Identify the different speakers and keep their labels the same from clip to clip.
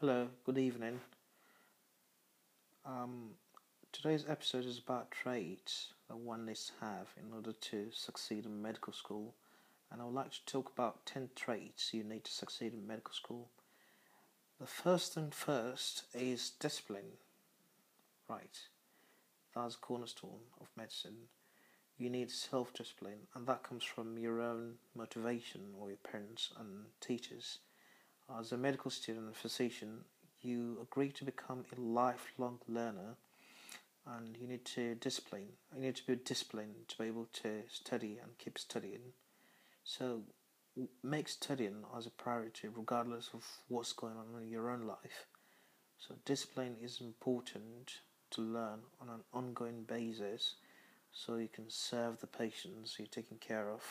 Speaker 1: Hello, good evening. Um, today's episode is about traits that one needs to have in order to succeed in medical school, and I would like to talk about 10 traits you need to succeed in medical school. The first and first is discipline. Right, that's a cornerstone of medicine. You need self discipline, and that comes from your own motivation or your parents and teachers as a medical student and physician, you agree to become a lifelong learner and you need to discipline. You need to be disciplined to be able to study and keep studying. So make studying as a priority regardless of what's going on in your own life. So discipline is important to learn on an ongoing basis so you can serve the patients you're taking care of.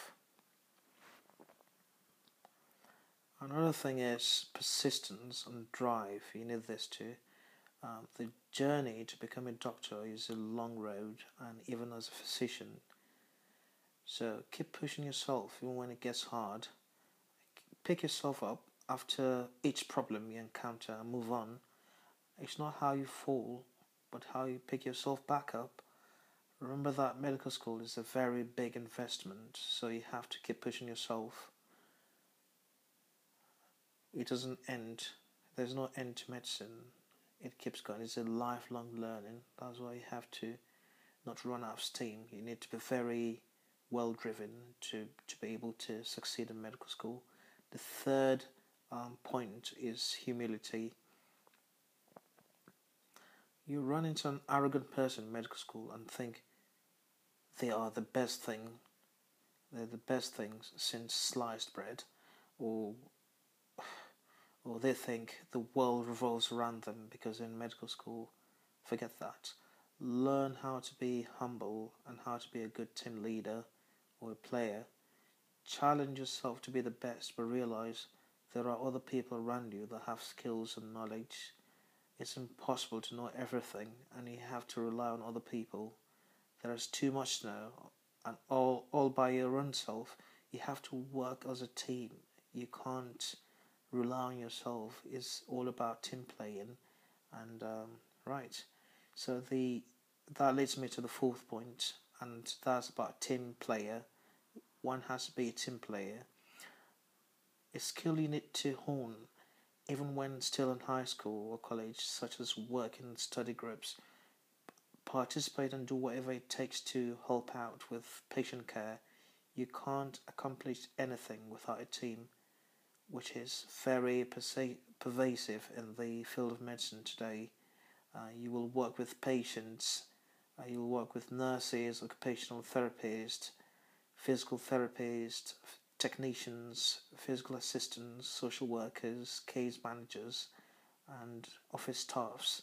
Speaker 1: Another thing is persistence and drive. You need this too. Um, the journey to become a doctor is a long road, and even as a physician. So keep pushing yourself even when it gets hard. Pick yourself up after each problem you encounter and move on. It's not how you fall, but how you pick yourself back up. Remember that medical school is a very big investment, so you have to keep pushing yourself it doesn't end. There's no end to medicine. It keeps going. It's a lifelong learning. That's why you have to not run out of steam. You need to be very well driven to, to be able to succeed in medical school. The third um, point is humility. You run into an arrogant person in medical school and think they are the best thing, they're the best things since sliced bread or or they think the world revolves around them because in medical school, forget that. Learn how to be humble and how to be a good team leader or a player. Challenge yourself to be the best, but realize there are other people around you that have skills and knowledge. It's impossible to know everything, and you have to rely on other people. There is too much to know, and all all by your own self. You have to work as a team. You can't rely on yourself is all about team playing and um, right. So the that leads me to the fourth point and that's about team player one has to be a team player a skill you need to hone even when still in high school or college such as work in study groups. Participate and do whatever it takes to help out with patient care. You can't accomplish anything without a team which is very pervasive in the field of medicine today. Uh, you will work with patients, uh, you will work with nurses, occupational therapists, physical therapists, technicians, physical assistants, social workers, case managers, and office staffs.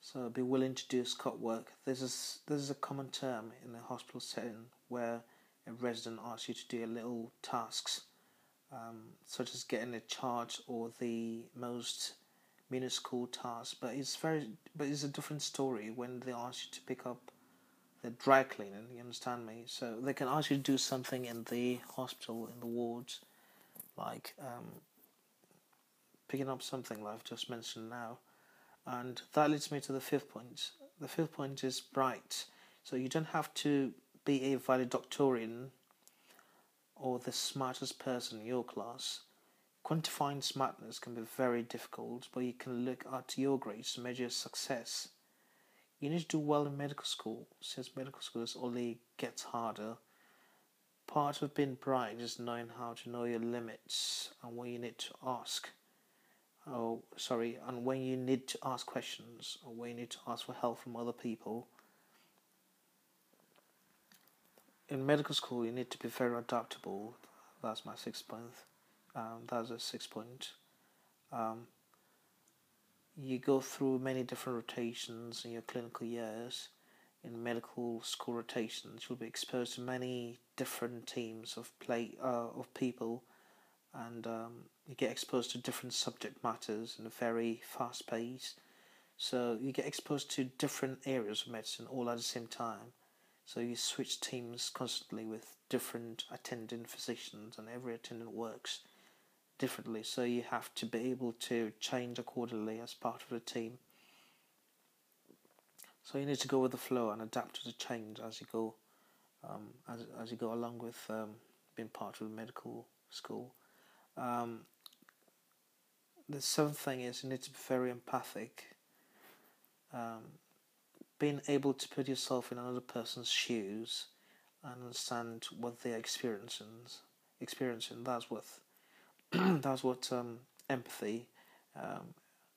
Speaker 1: So be willing to do scut work. This is this is a common term in a hospital setting where a resident asks you to do a little tasks, um, such as getting a charge or the most minuscule task. But it's very, but it's a different story when they ask you to pick up the dry cleaning. You understand me? So they can ask you to do something in the hospital in the wards, like um, picking up something like I've just mentioned now. And that leads me to the fifth point. The fifth point is bright. So you don't have to be a valedictorian or the smartest person in your class. Quantifying smartness can be very difficult, but you can look at your grades to measure success. You need to do well in medical school, since medical school only gets harder. Part of being bright is knowing how to know your limits and when you need to ask. Oh, sorry, and when you need to ask questions or when you need to ask for help from other people in medical school, you need to be very adaptable. That's my sixth point. Um, that's a six point. Um, you go through many different rotations in your clinical years. In medical school rotations, you'll be exposed to many different teams of play uh, of people, and um, you get exposed to different subject matters in a very fast pace. So you get exposed to different areas of medicine all at the same time so you switch teams constantly with different attending physicians, and every attendant works differently. So you have to be able to change accordingly as part of the team. So you need to go with the flow and adapt to the change as you go, um, as as you go along with um, being part of the medical school. Um, the seventh thing is you need to be very empathic. Um, being able to put yourself in another person's shoes and understand what they're experiencing, experiencing. That's what that's what um, empathy um,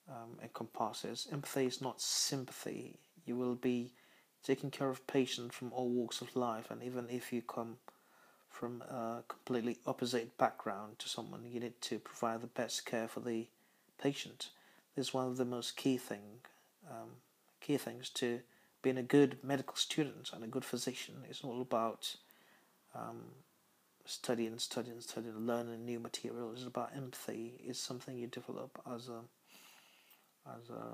Speaker 1: um, encompasses. Empathy is not sympathy. You will be taking care of patients from all walks of life, and even if you come from a completely opposite background to someone, you need to provide the best care for the patient. This is one of the most key thing, um, key things to being a good medical student and a good physician. It's all about um, studying, studying, studying, learning new material. It's about empathy. It's something you develop as a as a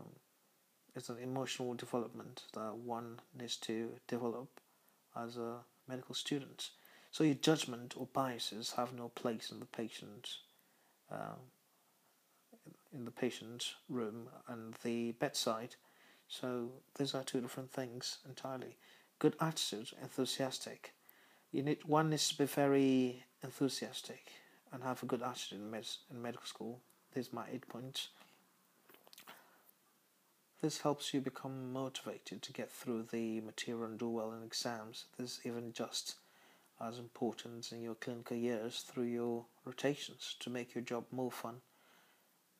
Speaker 1: it's an emotional development that one needs to develop as a medical student. So your judgment or biases have no place in the patient, um, in the patient's room and the bedside. So these are two different things entirely. Good attitude, enthusiastic. You need one needs to be very enthusiastic and have a good attitude in, med- in medical school. These are my eight points. This helps you become motivated to get through the material and do well in exams. This is even just as important in your clinical years through your rotations to make your job more fun.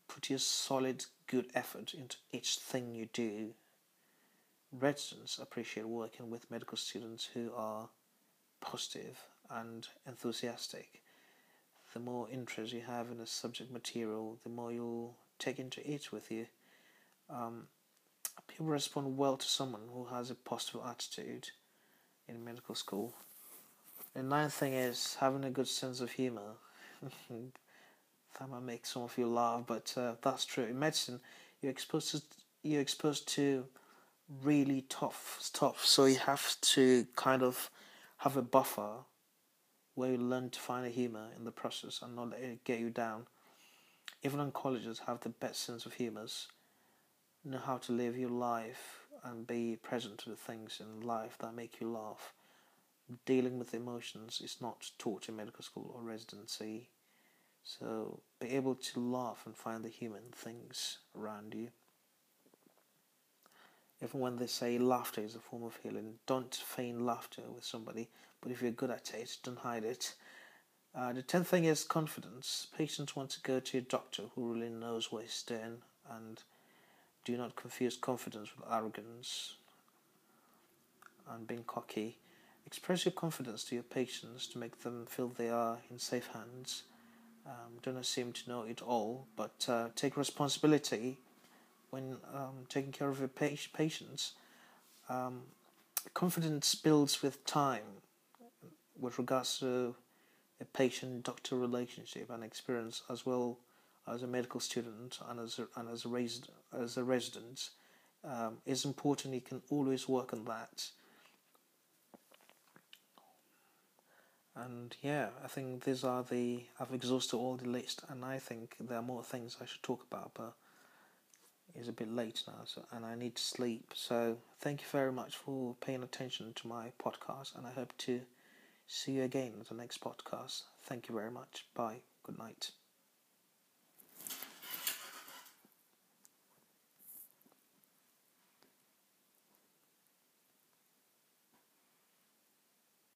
Speaker 1: Put your solid, good effort into each thing you do. Residents appreciate working with medical students who are positive and enthusiastic. The more interest you have in a subject material, the more you'll take into it with you. Um, people respond well to someone who has a positive attitude in medical school. The ninth thing is having a good sense of humor. that might make some of you laugh, but uh, that's true. In medicine, you're exposed to you're exposed to really tough stuff, so you have to kind of have a buffer where you learn to find a humor in the process and not let it get you down. Even oncologists have the best sense of humors, know how to live your life and be present to the things in life that make you laugh dealing with emotions is not taught in medical school or residency. So be able to laugh and find the human things around you. Even when they say laughter is a form of healing, don't feign laughter with somebody, but if you're good at it, don't hide it. Uh, the tenth thing is confidence. Patients want to go to a doctor who really knows what he's doing and do not confuse confidence with arrogance and being cocky. Express your confidence to your patients to make them feel they are in safe hands. Um, don't assume to know it all, but uh, take responsibility when um, taking care of your patients. Um, confidence builds with time with regards to a patient doctor relationship and experience as well as a medical student and as a, and as a, res- as a resident. Um, it's important you can always work on that And yeah, I think these are the. I've exhausted all the list, and I think there are more things I should talk about, but it's a bit late now, so and I need to sleep. So thank you very much for paying attention to my podcast, and I hope to see you again at the next podcast. Thank you very much. Bye. Good night.